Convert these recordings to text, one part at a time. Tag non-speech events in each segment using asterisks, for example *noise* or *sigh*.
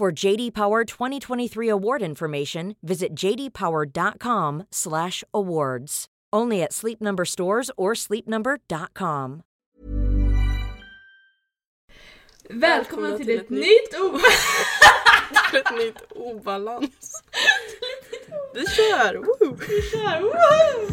For JD Power 2023 award information, visit jdpower.com/awards. Only at Sleep Number stores or sleepnumber.com. Välkomna till ett nytt o... till ett nytt obalans. Vi kör! Woo! Vi kör! Woho!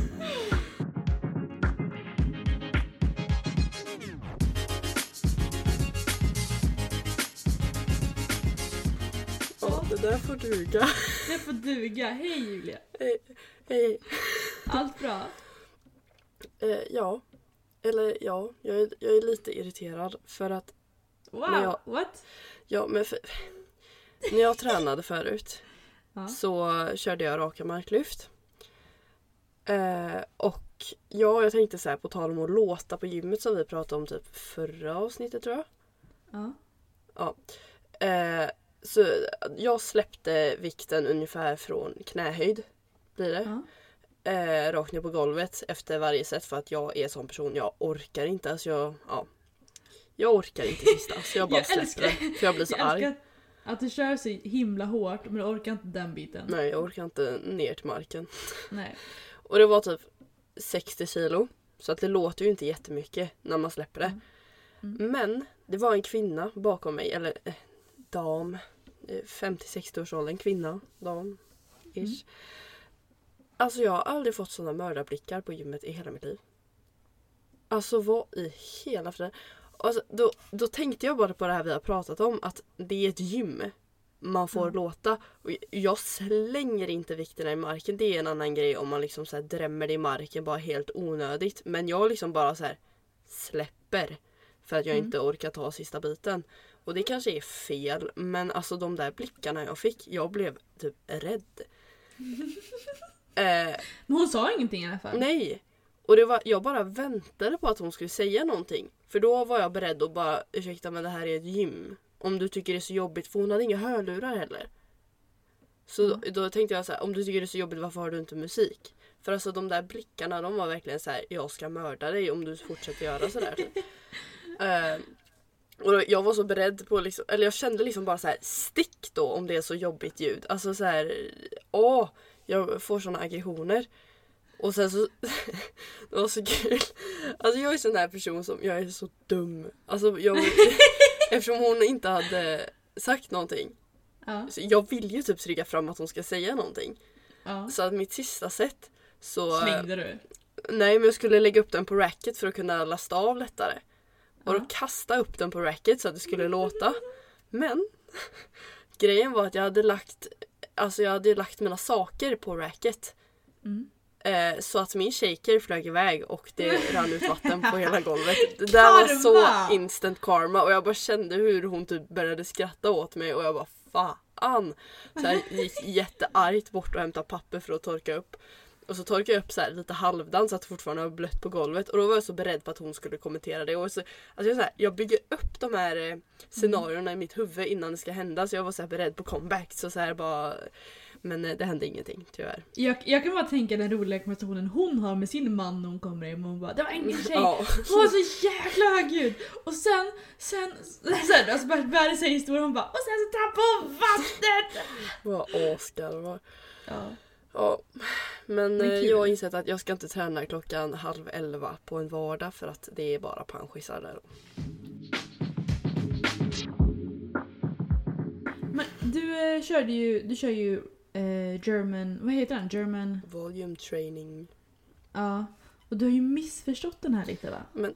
Ja, det där får duga. Det får duga. Hej Julia! Hej. Hej. Allt bra? Eh, ja. Eller ja, jag är, jag är lite irriterad för att Wow! Jag- What? Ja, men för, när jag tränade förut så körde jag raka marklyft. Eh, och ja, jag tänkte så här på tal om att låta på gymmet som vi pratade om typ förra avsnittet tror jag. Ja. Ja. Eh, så jag släppte vikten ungefär från knähöjd. Blir det. Ja. Eh, rakt ner på golvet efter varje set för att jag är sån person. Jag orkar inte. Alltså jag, ja. jag orkar inte sista. Så jag *laughs* bara Jag släpper älskar- det. För jag blir så Jag arg. älskar att du kör så himla hårt men du orkar inte den biten. Nej jag orkar inte ner till marken. *laughs* Nej. Och det var typ 60 kilo. Så att det låter ju inte jättemycket när man släpper det. Mm. Men det var en kvinna bakom mig, eller eh, dam. Eh, 50-60 års åldern, kvinna, dam. Ish. Mm. Alltså jag har aldrig fått sådana mördarblickar på gymmet i hela mitt liv. Alltså vad i hela friden. Alltså, då, då tänkte jag bara på det här vi har pratat om, att det är ett gym. Man får Mm. låta. Och jag slänger inte vikterna i marken. Det är en annan grej om man liksom så här drämmer det i marken bara helt onödigt. Men jag liksom bara så här släpper. För att jag Mm. inte orkar ta sista biten. Och det kanske är fel. Men alltså de där blickarna jag fick. Jag blev typ rädd. *laughs* eh, Men hon sa ingenting i alla fall. nej. Och det var, jag bara väntade på att hon skulle säga någonting. För då var jag beredd att bara ursäkta men det här är ett gym. Om du tycker det är så jobbigt. För hon hade inga hörlurar heller. Så då, då tänkte jag så här, om du tycker det är så jobbigt varför har du inte musik? För alltså de där blickarna de var verkligen så här, jag ska mörda dig om du fortsätter göra sådär. typ. *laughs* Och jag var så beredd på liksom, eller jag kände liksom bara så här stick då om det är så jobbigt ljud. Alltså så här, åh, jag får såna aggressioner. Och sen så, *laughs* det var så kul. Alltså jag är sån här person som, jag är så dum. Alltså jag, *laughs* eftersom hon inte hade sagt någonting. Ja. Så jag vill ju typ trycka fram att hon ska säga någonting. ja. Så att mitt sista set så... Slängde du? Nej men jag skulle lägga upp den på racket för att kunna lasta av lättare. Och då Ja. kasta upp den på racket så att det skulle låta. Men *laughs* grejen var att jag hade lagt Alltså jag hade lagt mina saker på racket. Mm. Eh, så att min shaker flög iväg och det *laughs* rann ut vatten på hela golvet. Det där var så instant karma och jag bara kände hur hon typ började skratta åt mig och jag bara fan. Så jag gick jätteargt bort och hämtade papper för att torka upp. Och så torkade jag upp så här lite halvdant så att det fortfarande var blött på golvet och då var jag så beredd på att hon skulle kommentera det. Och så, alltså jag, så här, jag bygger upp de här eh, scenarierna i mitt huvud innan det ska hända så jag var så här beredd på comeback. Så så här bara, men eh, det hände ingenting tyvärr. Jag, jag kan bara tänka den roliga konversationen hon har med sin man när hon kommer hem och hon bara Det var ingen tjej! Ja. Hon var så jäkla högljudd! Och sen, sen, *laughs* sen alltså bara började säga historien hon bara Och sen så trampade hon vattnet! Var asgarvar. Ja. Ja, men Men eh, jag har insett att jag ska inte träna klockan halv elva på en vardag för att det är bara panschisar där. Men du eh, körde ju, du kör ju eh, German, vad heter den? German, Volume training. ja. Och du har ju missförstått den här lite va? Men *laughs*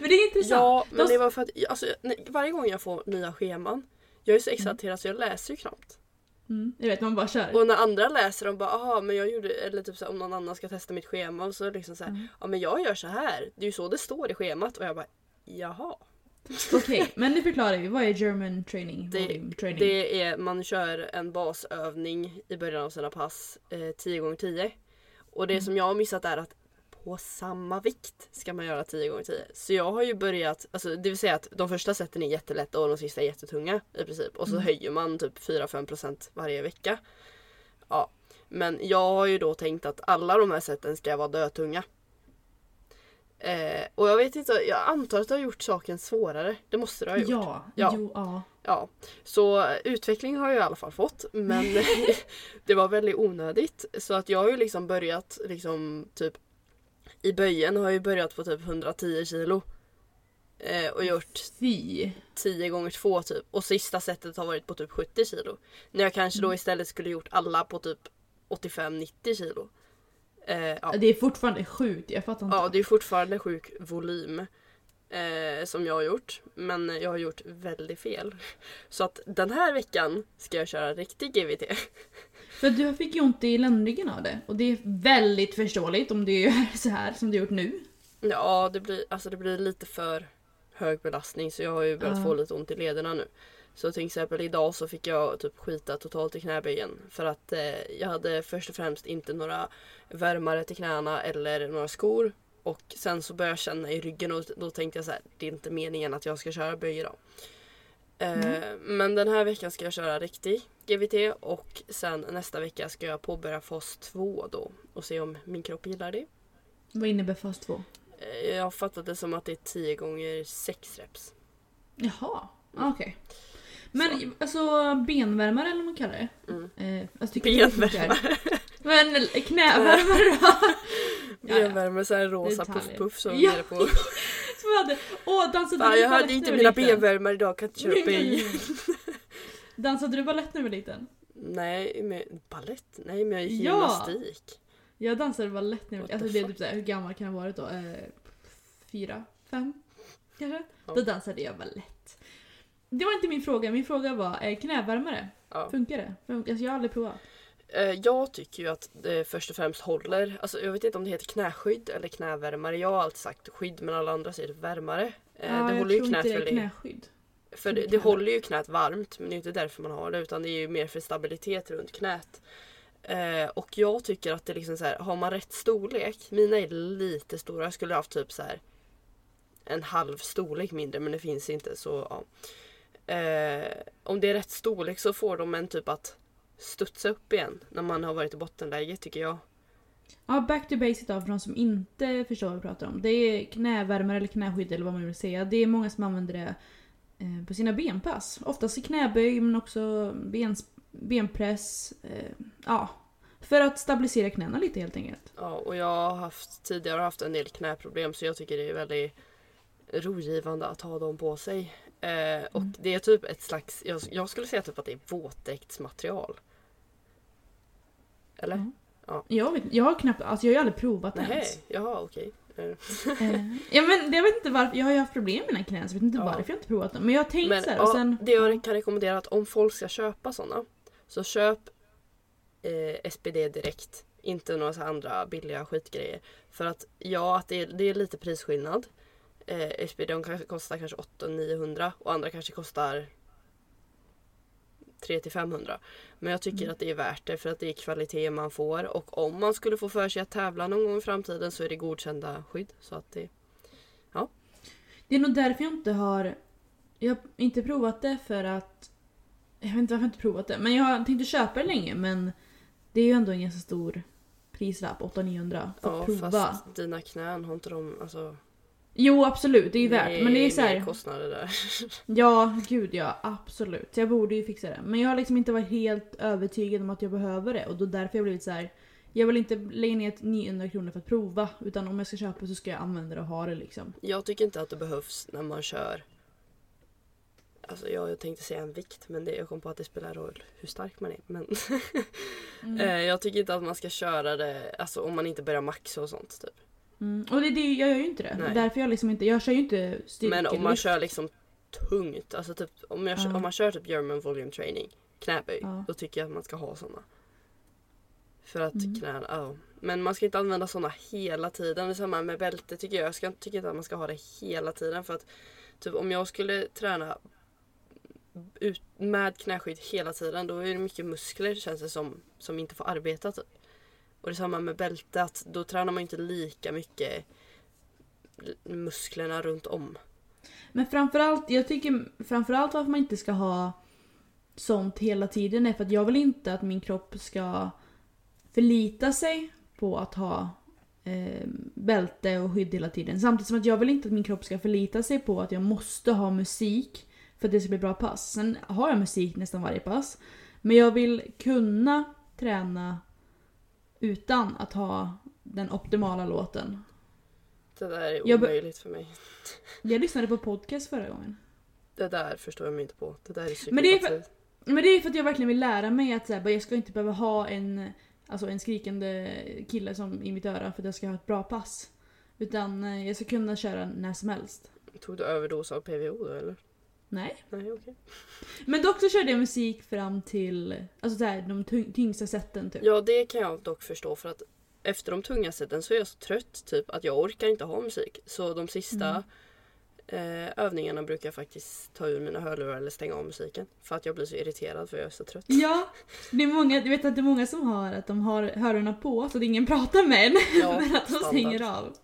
Men det är intressant. ja, men De- det var för att alltså, nej, varje gång jag får nya scheman jag är så exalterad så jag läser ju knappt. Mm, jag vet, man bara kör. Och när andra läser de bara aha men jag gjorde eller typ så här, om någon annan ska testa mitt schema och så liksom så här, Mm. ja men jag gör så här. Det är ju så det står i schemat och jag bara jaha. Okej, *laughs* men nu förklarar vi. Vad är German training? Det, training? det är, man kör en basövning i början av sina pass eh, 10 gånger 10 Och det som jag har missat är att på samma vikt ska man göra 10 gånger 10 Så jag har ju börjat, alltså det vill säga att de första sätten är jättelätta och de sista är jättetunga i princip. Och så höjer man typ 4-5% varje vecka. Ja. Men jag har ju då tänkt att alla de här sätten ska vara dötunga. Eh, och jag vet inte, jag antar att det har gjort saken svårare. Det måste det ha gjort. Ja, Ja. Jo, ja. Ja, så utveckling har jag i alla fall fått men *laughs* *laughs* det var väldigt onödigt. Så att jag har ju liksom börjat liksom typ i böjen har jag ju börjat på typ 110 kilo. Eh, och gjort Fy. 10 gånger 2 typ. Och sista setet har varit på typ 70 kilo. När jag kanske då istället skulle gjort alla på typ 85-90 kilo. Eh, ja. Det är fortfarande sjukt, jag fattar inte. Ja, det är fortfarande sjuk volym. Eh, som jag har gjort. Men jag har gjort väldigt fel. *laughs* Så att den här veckan ska jag köra riktig GVT. *laughs* För du fick ju ont i ländryggen av det. Och det är väldigt förståeligt om du gör *laughs* så här som du gjort nu. Ja, det blir, alltså det blir lite för hög belastning så jag har ju börjat Ja. få lite ont i lederna nu. Så till exempel idag så fick jag typ skita totalt i knäböjen. För att eh, jag hade först och främst inte några värmare till knäna eller några skor. Och sen så började jag känna i ryggen och då tänkte jag så här, det är inte meningen att jag ska köra böj idag. Eh, Men den här veckan ska jag köra riktig GVT och sen nästa vecka ska jag påbörja fas 2 då och se om min kropp gillar det. Vad innebär fas 2? Eh, Jag har fattat det som att det är 10 gånger 6 reps. Jaha, okej. Men alltså benvärmare eller vad man kallar det? Mm. Eh, alltså? Benvärmare. Men knävärmare då? *laughs* Ja, ja. Benvärmare, så här rosa puff-puff som Ja. nere på. *laughs* Som jag hade. Åh, dansade Fan, du jag hade balett inte mina benvärmare idag, kan inte köra böj. *laughs* Dansade du balett när du var liten? Nej, med ballett? Nej, men jag gick Ja. gymnastik. Jag dansade balett när jag var alltså, the det är typ såhär, Hur gammal kan jag ha varit då? Eh, fyra? Fem? Kanske? Ja. Då dansade jag balett. Det var inte min fråga, min fråga var eh, knävärmare. Ja. Funkar det? Alltså, jag har aldrig provat. Eh, Jag tycker ju att det först och främst håller. Alltså, jag vet inte om det heter knäskydd eller knävärmare. Jag har alltid sagt skydd men alla andra säger värmare. Eh, Ja, det jag håller ju knät inte det är knäskydd. För det, det håller ju knät varmt men det är inte därför man har det utan det är ju mer för stabilitet runt knät. Eh, och jag tycker att det liksom så här, har man rätt storlek, mina är lite stora, jag skulle haft typ så här en halv storlek mindre men det finns inte så ja. Eh, om det är rätt storlek så får de en typ att studsa upp igen när man har varit i bottenläge tycker jag. Ja, back to basic då för de som inte förstår vad vi pratar om. Det är knävärmare eller knäskydd eller vad man vill säga. Det är många som använder det eh, på sina benpass. Oftast i knäböj men också bens, benpress. Eh, ja, för att stabilisera knäna lite helt enkelt. Ja, och jag har haft, tidigare haft en del knäproblem så jag tycker det är väldigt rogivande att ha dem på sig. Eh, och det är typ ett slags, jag, jag skulle säga typ att det är våtdräktsmaterial. Eller? Ja. Jag, vet, jag har knappt, alltså jag har ju aldrig provat det Nej, ens. jaha okej. Eh, Eh, ja men jag vet inte varför, jag har ju haft problem med mina knän så jag vet inte Ja. varför jag inte provat dem. Men jag har tänkt Men så här, och sen... det jag kan rekommendera är att om folk ska köpa sådana så köp eh, SPD direkt. Inte några så andra billiga skitgrejer. För att ja, att det är, det är lite prisskillnad. Eh, SPD de kanske kostar kanske 800-900 och andra kanske kostar 300-500. Men jag tycker Mm. att det är värt det för att det är kvalitet man får och om man skulle få för sig att tävla någon gång i framtiden så är det godkända skydd. Så att det, Det är nog därför jag inte har... Jag har inte provat det för att... Jag vet inte varför jag inte provat det. Men jag har tänkt att köpa det länge men det är ju ändå en ganska stor prislapp, 800-900 för ja prova. fast dina knän har inte de, alltså Jo absolut, det är ju värt. Men det är så här, kostnader där. *laughs* Ja, gud ja. Absolut. Så jag borde ju fixa det. Men jag har liksom inte varit helt övertygad om att jag behöver det. Och då därför jag blivit så här. Jag vill inte lägga ner 900 kronor för att prova. Utan om jag ska köpa så ska jag använda det och ha det liksom. Jag tycker inte att det behövs när man kör Alltså jag, jag tänkte säga en vikt men det, jag kom på att det spelar roll hur stark man är. Men Mm. *laughs* eh, jag tycker inte att man ska köra det alltså, om man inte börjar maxa och sånt. Typ. Mm. Och det, det, jag gör ju inte det. Nej. Därför jag liksom inte, jag kör ju inte styrkelyft. Men om man kör liksom tungt, alltså typ, om, jag, Ja. om man kör typ German volume training, knäböj, Ja. då tycker jag att man ska ha såna. För att Mm. knäna, ja. Men man ska inte använda såna hela tiden. Det samma med bälte tycker jag. Jag ska, tycker inte att man ska ha det hela tiden för att Typ om jag skulle träna ut, med knäskydd hela tiden då är det mycket muskler känns det som som inte får arbeta typ. Och detsamma med bälte att då tränar man inte lika mycket musklerna runt om. Men framförallt, jag tycker framförallt varför man inte ska ha sånt hela tiden är för att jag vill inte att min kropp ska förlita sig på att ha eh, bälte och skydd hela tiden. Samtidigt som att jag vill inte att min kropp ska förlita sig på att jag måste ha musik för att det ska bli bra pass. Sen har jag musik nästan varje pass. Men jag vill kunna träna utan att ha den optimala låten. Det där är omöjligt för mig. *laughs* Jag lyssnade på podcast förra gången. Det där förstår jag mig inte på. Det där är psykopati. Men det är för- Men det är för att jag verkligen vill lära mig att så här, jag ska inte behöva ha en, alltså en skrikande kille som i mitt öra för att jag ska ha ett bra pass. Utan eh, jag ska kunna köra när som helst. Tog du överdos av PVO då eller? Nej. Nej okej. Men dock så körde jag musik fram till alltså så här, de tyng- tyngsta sätten typ. Ja det kan jag dock förstå för att efter de tunga sätten så är jag så trött typ att jag orkar inte ha musik. Så de sista eh, övningarna brukar jag faktiskt ta ur mina hörlurar eller stänga av musiken. För att jag blir så irriterad för jag är så trött. Ja, det är många, jag vet att det är många som har att de har hörlurarna på så att ingen pratar med en. Ja, *laughs* men att de standard. stänger av.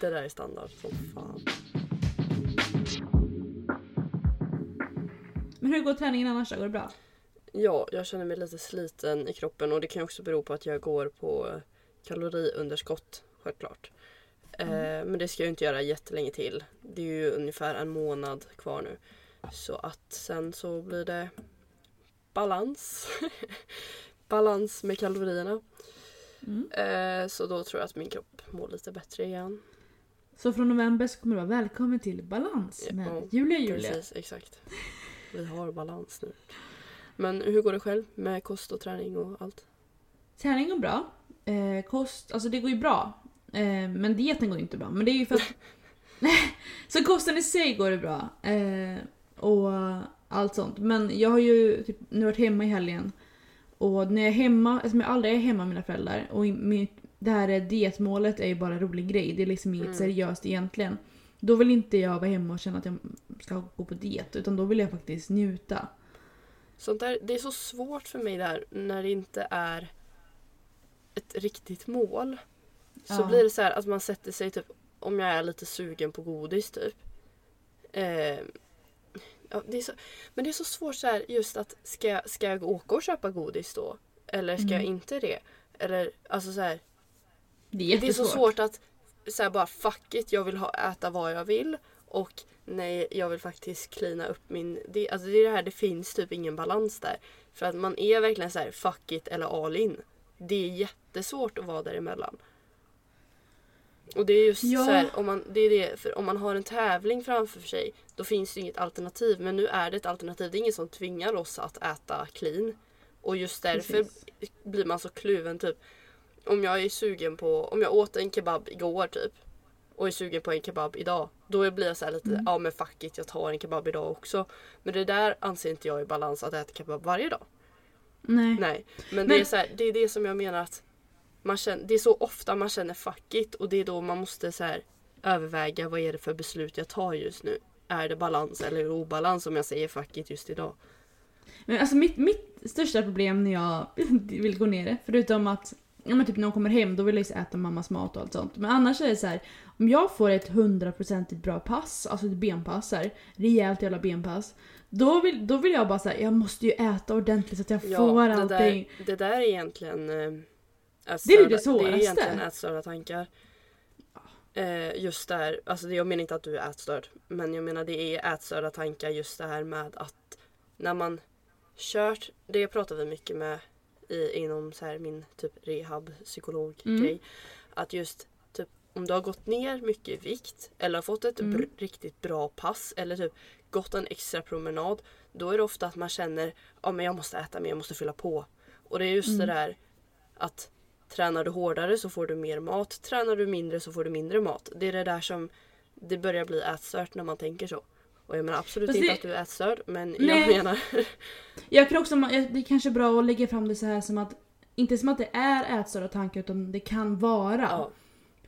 Det där är standard som fan. Men hur går träningen annars då? Går det bra? Ja, jag känner mig lite sliten i kroppen och det kan också bero på att jag går på kaloriunderskott självklart. Eh, men det ska jag inte göra jättelänge till. Det är ju ungefär en månad kvar nu. Så att sen så blir det balans. *laughs* balans med kalorierna. Mm. Eh, så då tror jag att min kropp mår lite bättre igen. Så från november så kommer du vara välkommen till Balans med ja, Julia Julia. Precis, exakt. Vi har balans nu. Men hur går det själv med kost och träning och allt? Träning går bra. Eh, kost, alltså det går ju bra. Eh, men dieten går inte bra. Men det är ju för att... *laughs* så kosten i sig går det bra. Eh, och allt sånt. Men jag har ju typ, nu varit hemma i helgen. Och när jag är hemma, eftersom jag aldrig är hemma med mina föräldrar. Och mitt, det här är dietmålet är ju bara en rolig grej. Det är liksom inget Mm. seriöst egentligen. Då vill inte jag vara hemma och känna att jag ska gå på diet. Utan då vill jag faktiskt njuta. Sånt där, det är så svårt för mig där när det inte är ett riktigt mål. Så Ja. blir det så här att man sätter sig typ om jag är lite sugen på godis typ. Eh, ja, det är så, men det är så svårt så här just att ska jag, ska jag åka och köpa godis då? Eller ska jag Mm. inte det? Eller alltså så här, Det är det är så jättesvårt. svårt att så här, bara fuck it, jag vill ha, äta vad jag vill och nej, jag vill faktiskt klina upp min... Det, alltså det är det här, det finns typ ingen balans där. För att man är verkligen så här fuck it eller all in. Det är jättesvårt att vara däremellan. Och det är just Ja. så här, om man, det är det, för om man har en tävling framför sig då finns det inget alternativ. Men nu är det ett alternativ. Det är ingen som tvingar oss att äta clean. Och just därför Precis. blir man så kluven typ. Om jag är sugen på, om jag åt en kebab igår typ. Och är sugen på en kebab idag. Då blir jag så här lite, Mm. ja men fuck it jag tar en kebab idag också. Men det där anser inte jag är balans att äta kebab varje dag. Nej. Nej. Men, det, Men- är så här, det är det som jag menar att man känner, det är så ofta man känner fuck it och det är då man måste så här, överväga vad är det för beslut jag tar just nu. Är det balans eller obalans om jag säger fuck it just idag? Men alltså mitt, mitt största problem när jag *laughs* vill gå ner det, förutom att ja, men typ när de kommer hem då vill jag ju äta mammas mat och allt sånt. Men annars är det så här, om jag får ett hundraprocentigt bra pass, alltså ett benpass här, rejält jävla benpass. Då vill, då vill jag bara säga jag måste ju äta ordentligt så att jag får det allting. där, det där är egentligen eh, Det är ju det Det är svåraste. egentligen ätstörda tankar. Eh, just där, alltså jag menar inte att du är ätstörd. Men jag menar det är ätstörda tankar just det här med att när man kört, det pratar vi mycket med i, inom så här min typ rehab psykolog Mm. grej. Att just typ om du har gått ner mycket i vikt eller har fått ett Mm. br- riktigt bra pass eller typ gått en extra promenad. Då är det ofta att man känner ja men jag måste äta mer, jag måste fylla på. Och det är just Mm. det där att tränar du hårdare så får du mer mat. Tränar du mindre så får du mindre mat. Det är det där som det börjar bli ätstört när man tänker så. Och jag menar absolut Fast inte det- att du är ätstörd men Nej. *laughs* jag menar Jag kan också, det är kanske bra att lägga fram det så här som att, inte som att det är ätstörda tankar utan det kan vara. ja,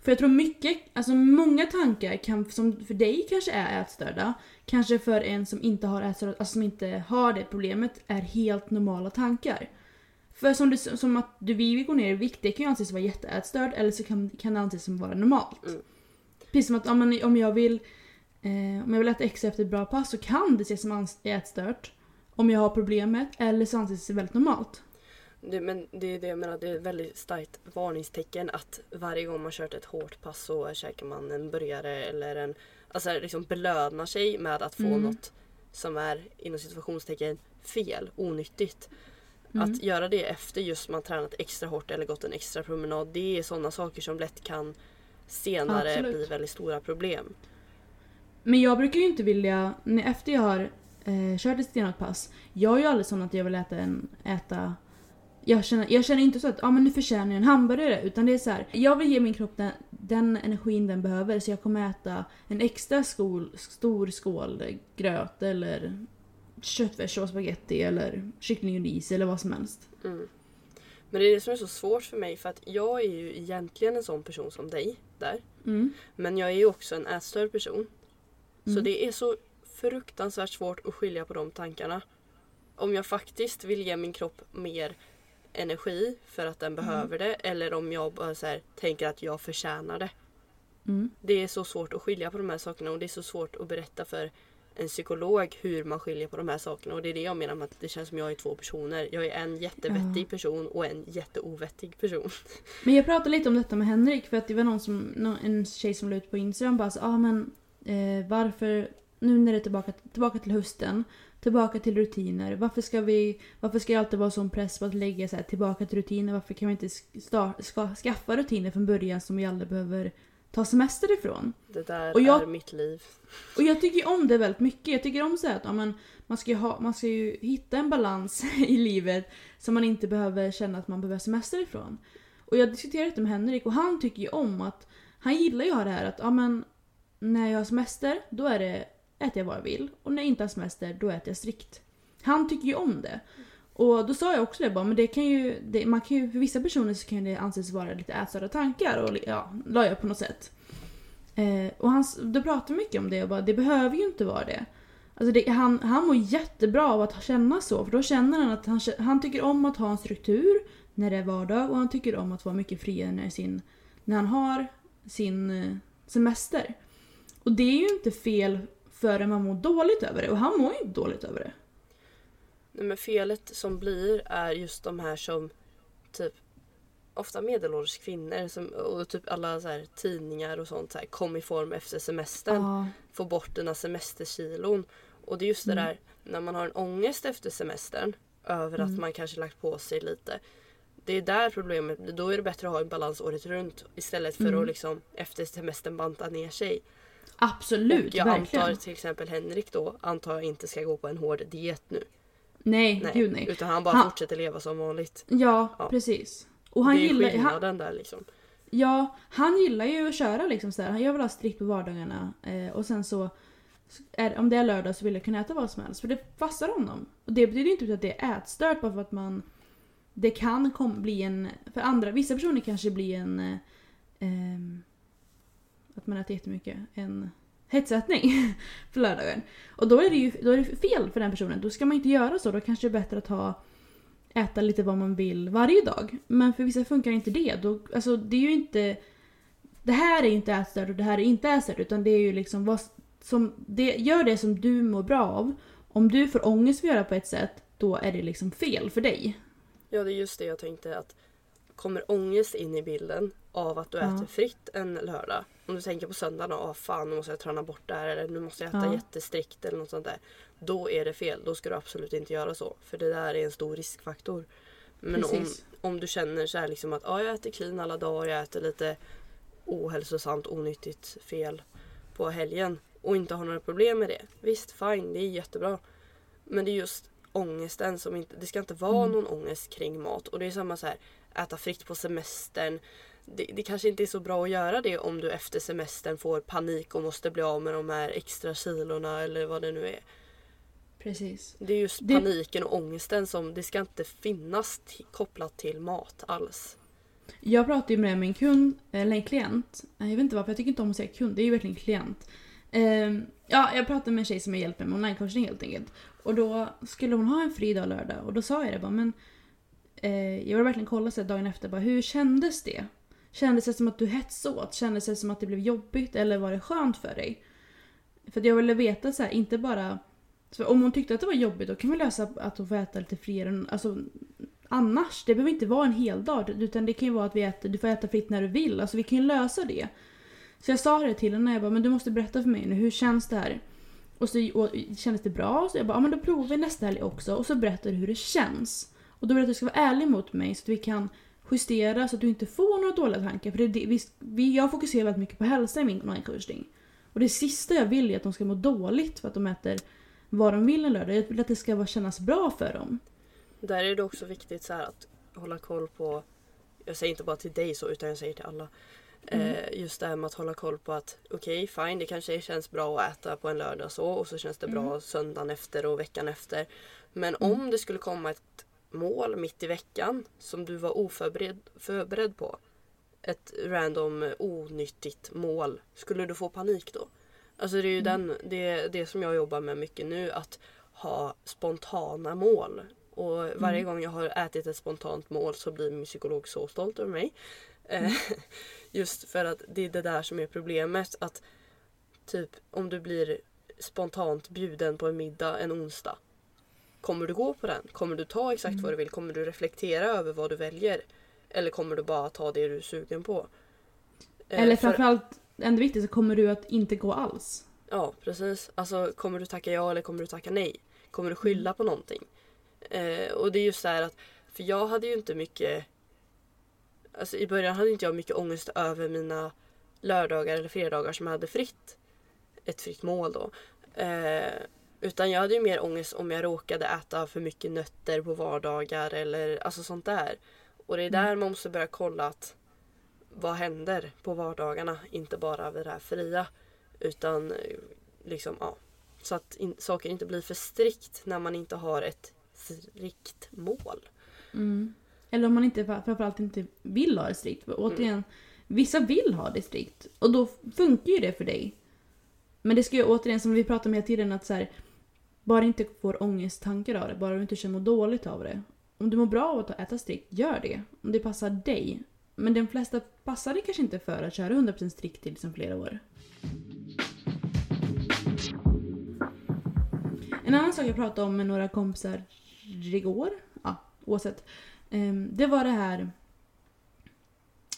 För jag tror mycket, alltså många tankar kan, som för dig kanske är ätstörda, kanske för en som inte har ätstörda, alltså som inte har det problemet, är helt normala tankar. För som, du, som att du vill gå ner i vikt, det kan ju anses vara jätteätstörd eller så kan, kan det anses som vara normalt. Mm. Precis som att om, man, om jag vill eh, om jag vill äta extra efter ett bra pass så kan det ses som ätstört. Om jag har problemet, eller så anses det väldigt normalt. Det, men det är det jag menar, det är ett väldigt starkt varningstecken att varje gång man kört ett hårt pass så käkar man en burgare eller en... Alltså liksom belönar sig med att få Mm. något som är inom situationstecken fel, onyttigt. Mm. Att göra det efter just man tränat extra hårt eller gått en extra promenad det är sådana saker som lätt kan senare Absolut. bli väldigt stora problem. Men jag brukar ju inte vilja, efter jag har eh, kört ett stenhårt pass, jag är ju aldrig sån att jag vill äta en, äta jag känner, jag känner inte så att ah, men nu förtjänar jag en hamburgare utan det är så här. jag vill ge min kropp den, den energin den behöver så jag kommer äta en extra skål, stor skål gröt eller köttfärs och spaghetti eller kyckling och ris eller vad som helst. Mm. Men det är det som är så svårt för mig för att jag är ju egentligen en sån person som dig där. Mm. Men jag är ju också en ätstörd person. Så Mm. det är så fruktansvärt svårt att skilja på de tankarna. Om jag faktiskt vill ge min kropp mer energi för att den behöver det eller om jag bara så här, tänker att jag förtjänar det. Mm. Det är så svårt att skilja på de här sakerna och det är så svårt att berätta för en psykolog hur man skiljer på de här sakerna och det är det jag menar med att det känns som jag är två personer. Jag är en jättevettig Ja. person och en jätteovettig person. Men jag pratade lite om detta med Henrik för att det var någon som, en tjej som la ut på Instagram bara så, ah, men eh, varför, nu när det är tillbaka, tillbaka till hösten, tillbaka till rutiner, varför ska vi, varför ska jag alltid vara sån press på att lägga så här, tillbaka till rutiner, varför kan vi inte sk- sta- ska, skaffa rutiner från början som vi aldrig behöver ta semester ifrån? Det där Och jag- är mitt liv. Och jag tycker om det väldigt mycket. Jag tycker om så att ja, men, man, ska ju ha, man ska ju hitta en balans *laughs* i livet som man inte behöver känna att man behöver semester ifrån. Och jag diskuterade det med Henrik och han tycker ju om att, han gillar ju att ha det här att ja, men, när jag har semester då är det, äter jag vad jag vill och när jag inte har semester då äter jag strikt. Han tycker ju om det. Och då sa jag också det bara, men det kan ju, det, man kan ju, för vissa personer så kan det anses vara lite ätstörda tankar och ja, la jag på något sätt. Eh, och han, då pratade mycket om det och bara, det behöver ju inte vara det. Alltså det, han, han mår jättebra av att känna så, för då känner han att han, han tycker om att ha en struktur när det är vardag och han tycker om att vara mycket friare när, sin, när han har sin eh, semester. Och det är ju inte fel förrän man mår dåligt över det och han mår ju inte dåligt över det. Nej, men felet som blir är just de här som typ ofta medelålders kvinnor som, och typ alla så här, tidningar och sånt så här, kom i form efter semestern. Ja, Få bort dina semesterkilon. Och det är just det Mm. där när man har en ångest efter semestern över att Mm. man kanske lagt på sig lite. Det är där problemet blir. Då är det bättre att ha en balans året runt istället för Mm. att liksom efter semestern banta ner sig. Absolut, och jag verkligen. antar till exempel Henrik då antar jag inte ska gå på en hård diet nu. Nej, Nej, gud nej. Utan han bara Han- fortsätter leva som vanligt. Ja, Ja. precis. Och han det är gillar, han, skillnaden där liksom. Ja, han gillar ju att köra liksom så här. Jag vill ha strikt på vardagarna eh, och sen så är, om det är lördag så vill jag kunna äta vad som helst för det passar honom. Och det betyder inte att det är ätstört bara för att man det kan kom, bli en, för andra, vissa personer kanske blir en eh, ehm, att man äter jättemycket, en hetsätning *laughs* för lördagen. Och då är det ju då är det fel för den personen, då ska man inte göra så, då kanske det är bättre att ha äta lite vad man vill varje dag. Men för vissa funkar inte det. Då, alltså, det är ju inte... Det här är ju inte ätstört och det här är inte ätstört utan det är ju liksom vad som... Det, gör det som du mår bra av. Om du får ångest för att göra på ett sätt, då är det liksom fel för dig. Ja det är just det jag tänkte att kommer ångest in i bilden av att du äter fritt en lördag. Om du tänker på söndagen och ah, fan nu måste jag träna bort det här eller nu måste jag äta jättestrikt eller något sånt där. Då är det fel. Då ska du absolut inte göra så. För det där är en stor riskfaktor. Men om, om du känner så här liksom att ah, jag äter clean alla dagar, jag äter lite ohälsosamt, onyttigt fel på helgen och inte har några problem med det. Visst, fine, det är jättebra. Men det är just ångesten som inte, det ska inte vara Mm. någon ångest kring mat. Och det är samma så här, äta fritt på semestern. Det, det kanske inte är så bra att göra det om du efter semestern får panik och måste bli av med de här extra kilorna eller vad det nu är. Precis. Det är just Det- paniken och ångesten som det ska inte finnas kopplat till mat alls. Jag pratade ju med en kund, eller en klient. Jag vet inte varför, jag tycker inte om att säga kund, det är ju verkligen klient. Ehm, ja, jag pratade med en tjej som jag hjälper med online-coaching helt enkelt. Och då skulle hon ha en fri dag lördag och då sa jag det bara, men eh, jag vill verkligen kolla så dagen efter, bara, hur kändes det? Kändes det som att du hetsåt? Kändes det som att det blev jobbigt eller var det skönt för dig? För att jag ville veta så här, inte bara... Så om hon tyckte att det var jobbigt då kan vi lösa att hon får äta lite friare. Alltså, annars, det behöver inte vara en hel dag utan det kan ju vara att vi äter, du får äta fritt när du vill. Alltså vi kan ju lösa det. Så jag sa det till henne, jag bara, men du måste berätta för mig nu, hur känns det här? Och så och, kändes det bra? Så jag bara, ja men då provar vi nästa helg också. Och så berättar du hur det känns. Och då vill jag att du ska vara ärlig mot mig så att vi kan justera så att du inte får några dåliga tankar. För det, det, vi, jag fokuserar väldigt mycket på hälsa i min online-coaching. Och det sista jag vill är att de ska må dåligt för att de äter vad de vill en lördag. Jag vill att det ska vara, kännas bra för dem. Där är det också viktigt så att hålla koll på, jag säger inte bara till dig så utan jag säger till alla. Eh, just det här med att hålla koll på att okej fine det kanske känns bra att äta på en lördag så och så känns det bra söndagen efter och veckan efter. Men om det skulle komma ett mål mitt i veckan som du var oförberedd förberedd på. Ett random onyttigt mål. Skulle du få panik då? Alltså det är ju den, det, det som jag jobbar med mycket nu att ha spontana mål. Och varje gång jag har ätit ett spontant mål så blir min psykolog så stolt över mig. Eh, *laughs* Just för att det är det där som är problemet. Att typ om du blir spontant bjuden på en middag en onsdag. Kommer du gå på den? Kommer du ta exakt vad du vill? Kommer du reflektera över vad du väljer? Eller kommer du bara ta det du är sugen på? Eh, Eller för- framförallt, ännu viktigare, så kommer du att inte gå alls. Ja, precis. Alltså kommer du tacka ja eller kommer du tacka nej? Kommer du skylla på någonting? Eh, och det är just så här att, för jag hade ju inte mycket Alltså i början hade inte jag mycket ångest över mina lördagar eller fredagar som jag hade fritt. Ett fritt mål då. Eh, utan jag hade ju mer ångest om jag råkade äta för mycket nötter på vardagar eller alltså sånt där. Och det är där man måste börja kolla att vad händer på vardagarna? Inte bara vid det här fria. Utan eh, liksom, ja. Så att in, saker inte blir för strikt när man inte har ett strikt mål. Mm. Eller om man inte, framförallt inte vill ha det strikt. För återigen, vissa vill ha det strikt. Och då funkar ju det för dig. Men det ska ju återigen, som vi pratade om hela tiden, att så här, bara inte får ångesttankar av det. Bara du inte känner dåligt av det. Om du mår bra av att äta strikt, gör det. Om det passar dig. Men de flesta passar det kanske inte för att köra 100% strikt till liksom flera år. En annan sak jag pratade om med några kompisar igår, ja oavsett. Ehm, det var det här...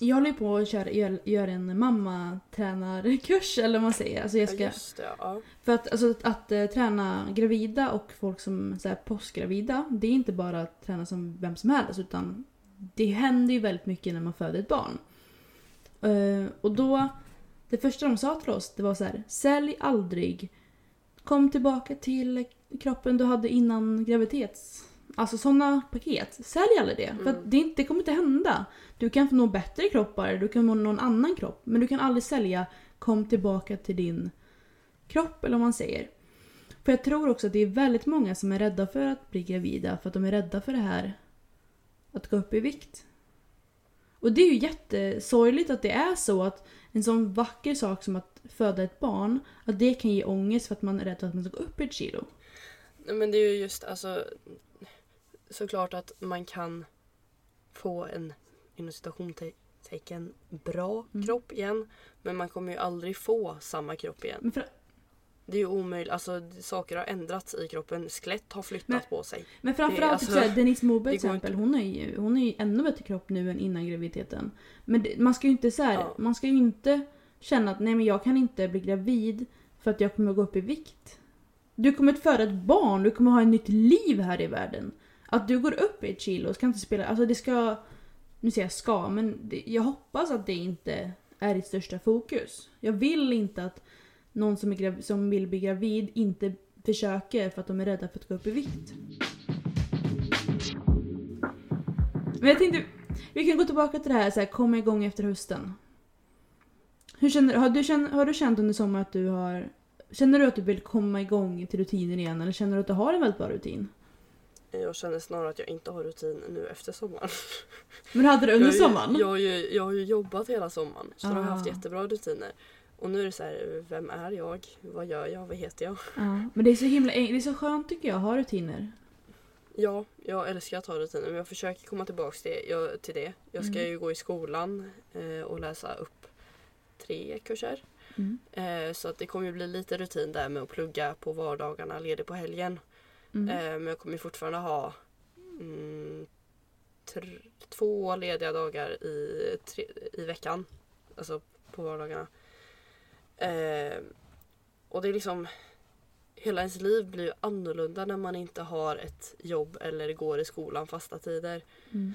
Jag håller ju på att köra, gör, gör en mammatränarkurs eller vad man säger. Alltså jag Ja, ska, just det, ja. för att, alltså, att, att eh, träna gravida och folk som så här, postgravida, det är inte bara att träna som vem som helst utan det händer ju väldigt mycket när man föder ett barn. Eh, och då, det första de sa till oss det var så här, sälj aldrig, kom tillbaka till kroppen du hade innan graviditets... Alltså sådana paket, sälj aldrig det. För att det, inte, det kommer inte hända. Du kan få nå bättre kroppar, du kan få någon annan kropp. Men du kan aldrig sälja kom tillbaka till din kropp eller vad man säger. För jag tror också att det är väldigt många som är rädda för att bli gravida för att de är rädda för det här att gå upp i vikt. Och det är ju jättesorgligt att det är så att en sån vacker sak som att föda ett barn, att det kan ge ångest för att man är rädd för att man ska gå upp ett kilo. Nej, Men det är ju just alltså såklart att man kan få en inom citationstecken bra Mm. kropp igen. Men man kommer ju aldrig få samma kropp igen. För, Det är ju omöjligt. Alltså saker har ändrats i kroppen. Skelett har flyttat Men- på sig. men framförallt alltså, typ Denise Moberg till det exempel, inte. hon är, ju, hon är ju ännu bättre kropp nu än innan graviditeten. Men det, man ska ju inte så här, Ja. man ska ju inte känna att nej men jag kan inte bli gravid för att jag kommer gå upp i vikt. Du kommer att föda ett barn, du kommer ha ett nytt liv här i världen. Att du går upp i ett kilo ska inte spela, alltså det ska, nu säger jag ska, men det, jag hoppas att det inte är ditt största fokus. Jag vill inte att någon som, är grav, som vill bli gravid inte försöker för att de är rädda för att gå upp i vikt. Men jag tänkte, vi kan gå tillbaka till det här, så här komma igång efter hösten. Hur känner, har, du känt, har du känt under sommaren att du har... Känner du att du vill komma igång till rutinen igen eller känner du att du har en väldigt bra rutin? Jag känner snarare att jag inte har rutin nu efter sommaren. *laughs* Men hade du under sommaren? Jag, har ju- jag har ju jobbat hela sommaren så då har jag haft Ah. jättebra rutiner. Och nu är det så här, vem är jag? Vad gör jag? Vad heter jag? Ja, men det är så himla det är så skönt tycker jag att ha rutiner. Ja, jag älskar att ha rutiner men jag försöker komma tillbaka till, jag, till det. Jag ska Mm. ju gå i skolan eh, och läsa upp tre kurser. Mm. Eh, så att det kommer ju bli lite rutin där med att plugga på vardagarna, ledig på helgen. Mm. Eh, men jag kommer fortfarande ha mm, två lediga dagar i, tre, i veckan. Alltså på vardagarna. Eh, och det är liksom Hela ens liv blir ju annorlunda när man inte har ett jobb eller går i skolan fasta tider. Mm.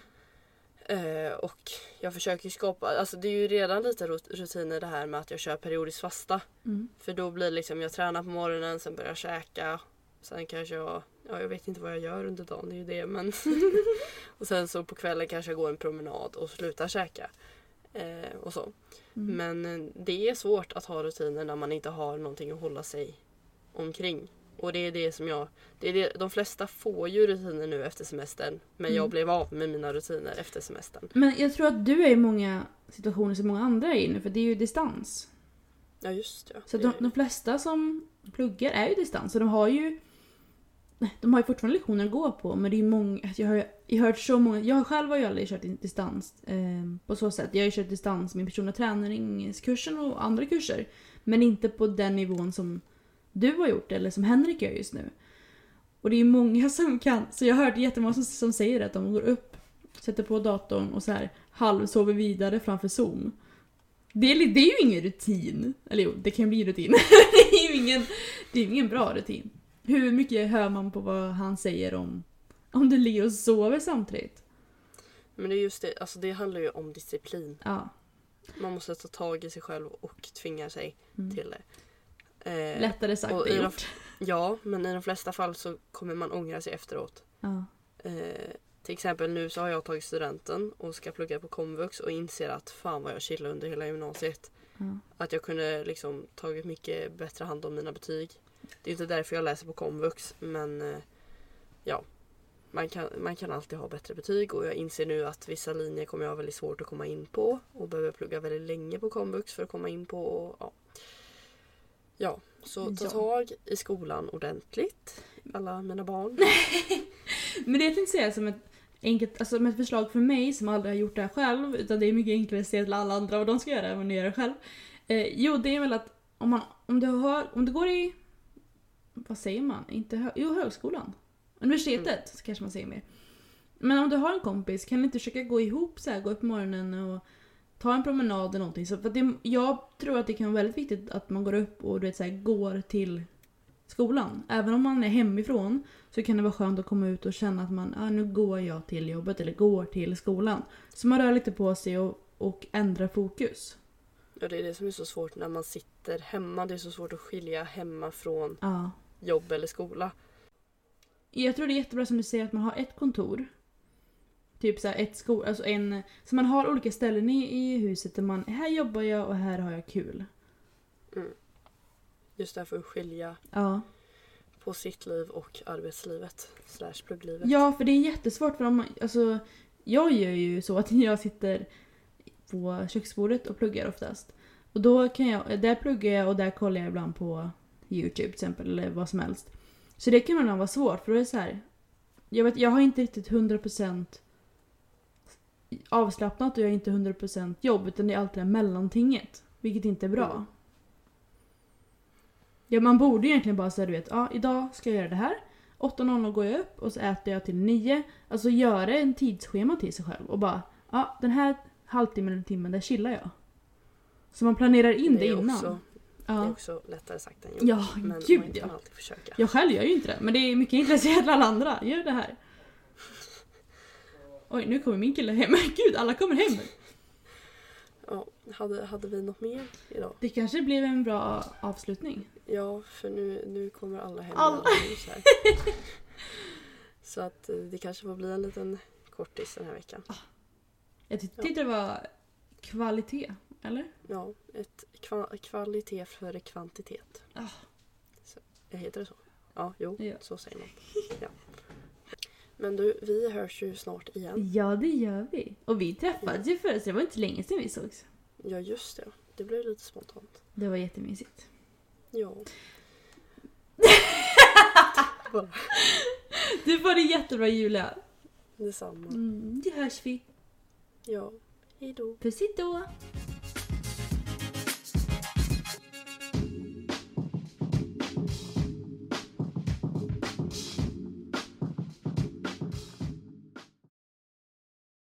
Eh, och jag försöker skapa, alltså det är ju redan lite rut- rutiner det här med att jag kör periodiskt fasta. Mm. För då blir det liksom, jag tränar på morgonen, sen börjar jag käka. Sen kanske jag, ja jag vet inte vad jag gör under dagen, det är ju det men. *laughs* och sen så på kvällen kanske jag går en promenad och slutar käka. Eh, och så. Mm. Men eh, det är svårt att ha rutiner när man inte har någonting att hålla sig omkring. Och det är det som jag, det är det, de flesta får ju rutiner nu efter semestern. Men jag Mm. blev av med mina rutiner efter semestern. Men jag tror att du är i många situationer som många andra är i nu för det är ju distans. Ja just ja. Så Det- de, de flesta som pluggar är ju distans och de har ju de har ju fortfarande lektioner att gå på men det är ju många, alltså jag har ju hört så många, jag själv har ju aldrig kört distans eh, på så sätt. Jag har ju kört distans med personliga träningskursen och andra kurser. Men inte på den nivån som du har gjort eller som Henrik gör just nu. Och det är ju många som kan, så jag har hört jättemånga som, som säger att de går upp, sätter på datorn och så här halvsover vidare framför zoom. Det är, det är ju ingen rutin. Eller jo, det kan bli rutin. *laughs* det är ju ingen, det är ju ingen bra rutin. Hur mycket hör man på vad han säger om om du ligger och sover samtidigt? Men det är just det, alltså det handlar ju om disciplin. Ja. Man måste ta tag i sig själv och tvinga sig Mm. till det. Eh, Lättare sagt än gjort. *laughs* Ja, men i de flesta fall så kommer man ångra sig efteråt. Ja. Eh, till exempel nu så har jag tagit studenten och ska plugga på komvux och inser att fan vad jag chillade under hela gymnasiet. Ja. Att jag kunde liksom tagit mycket bättre hand om mina betyg. Det är inte därför jag läser på komvux men eh, ja. Man kan, man kan alltid ha bättre betyg och jag inser nu att vissa linjer kommer jag ha väldigt svårt att komma in på och behöver plugga väldigt länge på komvux för att komma in på. Och, ja. ja, så ta Ja. tag i skolan ordentligt. Alla mina barn. *laughs* Men det jag tänkte säga som ett enkelt, alltså som ett förslag för mig som aldrig har gjort det här själv, utan det är mycket enklare att säga till alla andra vad de ska göra än vad ni gör det själv. Eh, jo, det är väl att om, man, om, du har, om du går i, vad säger man? Inte hö, jo, högskolan. Universitetet så kanske man säger mer. Men om du har en kompis, kan ni inte försöka gå ihop så här, gå upp på morgonen och ta en promenad eller någonting? Så för det, jag tror att det kan vara väldigt viktigt att man går upp och du vet, så här, går till skolan. Även om man är hemifrån så kan det vara skönt att komma ut och känna att man, ah, nu går jag till jobbet eller går till skolan. Så man rör lite på sig och, och ändrar fokus. Ja, det är det som är så svårt när man sitter hemma. Det är så svårt att skilja hemma från Ja. Jobb eller skola. Jag tror det är jättebra som du säger att man har ett kontor. Typ så här ett skol, alltså en, så man har olika ställen i, i huset där man, här jobbar jag och här har jag kul. Just därför att skilja Ja. på sitt liv och arbetslivet. Slash plugglivet. Ja, för det är jättesvårt för om man, alltså, jag gör ju så att *laughs* jag sitter på köksbordet och pluggar oftast. Och då kan jag, där pluggar jag och där kollar jag ibland på YouTube till exempel eller vad som helst. Så det kan ibland vara svårt för då är det så här. Jag, vet, jag har inte riktigt 100% avslappnat och jag har inte 100% jobb utan det är alltid det här mellantinget. Vilket inte är bra. Mm. Ja, man borde egentligen bara säga du vet, ja idag ska jag göra det här. 8.00 går jag upp och så äter jag till 9. Alltså göra en tidsschema till sig själv och bara, ja den här halvtimmen eller timmen där chillar jag. Så man planerar in det, det innan. också, det är ja. också lättare sagt än gjort. ja, men gud man ja. kan alltid försöka. Jag själv gör ju inte det, men det är mycket enklare till alla andra. Gör det här. Oj, nu kommer min kille hem. *laughs* Gud, alla kommer hem. Ja, hade, hade vi något mer idag? Det kanske blev en bra avslutning. Ja, för nu, nu kommer alla hem. Alla. *laughs* här. Så att eh, det kanske får bli en liten kortis den här veckan. Jag ty- Ja. tyckte det var kvalitet, eller? Ja, ett kva- kvalitet före kvantitet. Ah. Så, heter det så? Ja, jo, Ja. så säger man. Ja. Men du, vi hörs ju snart igen. Ja, det gör vi. Och vi träffades ju förut, så det var inte länge sedan vi sågs. Ja, just det. Det blev lite spontant. Det var jättemysigt. Ja. *laughs* Du får det jättebra Julia. Detsamma. Mm, det hörs vi. Ja. Hejdå. Puss då.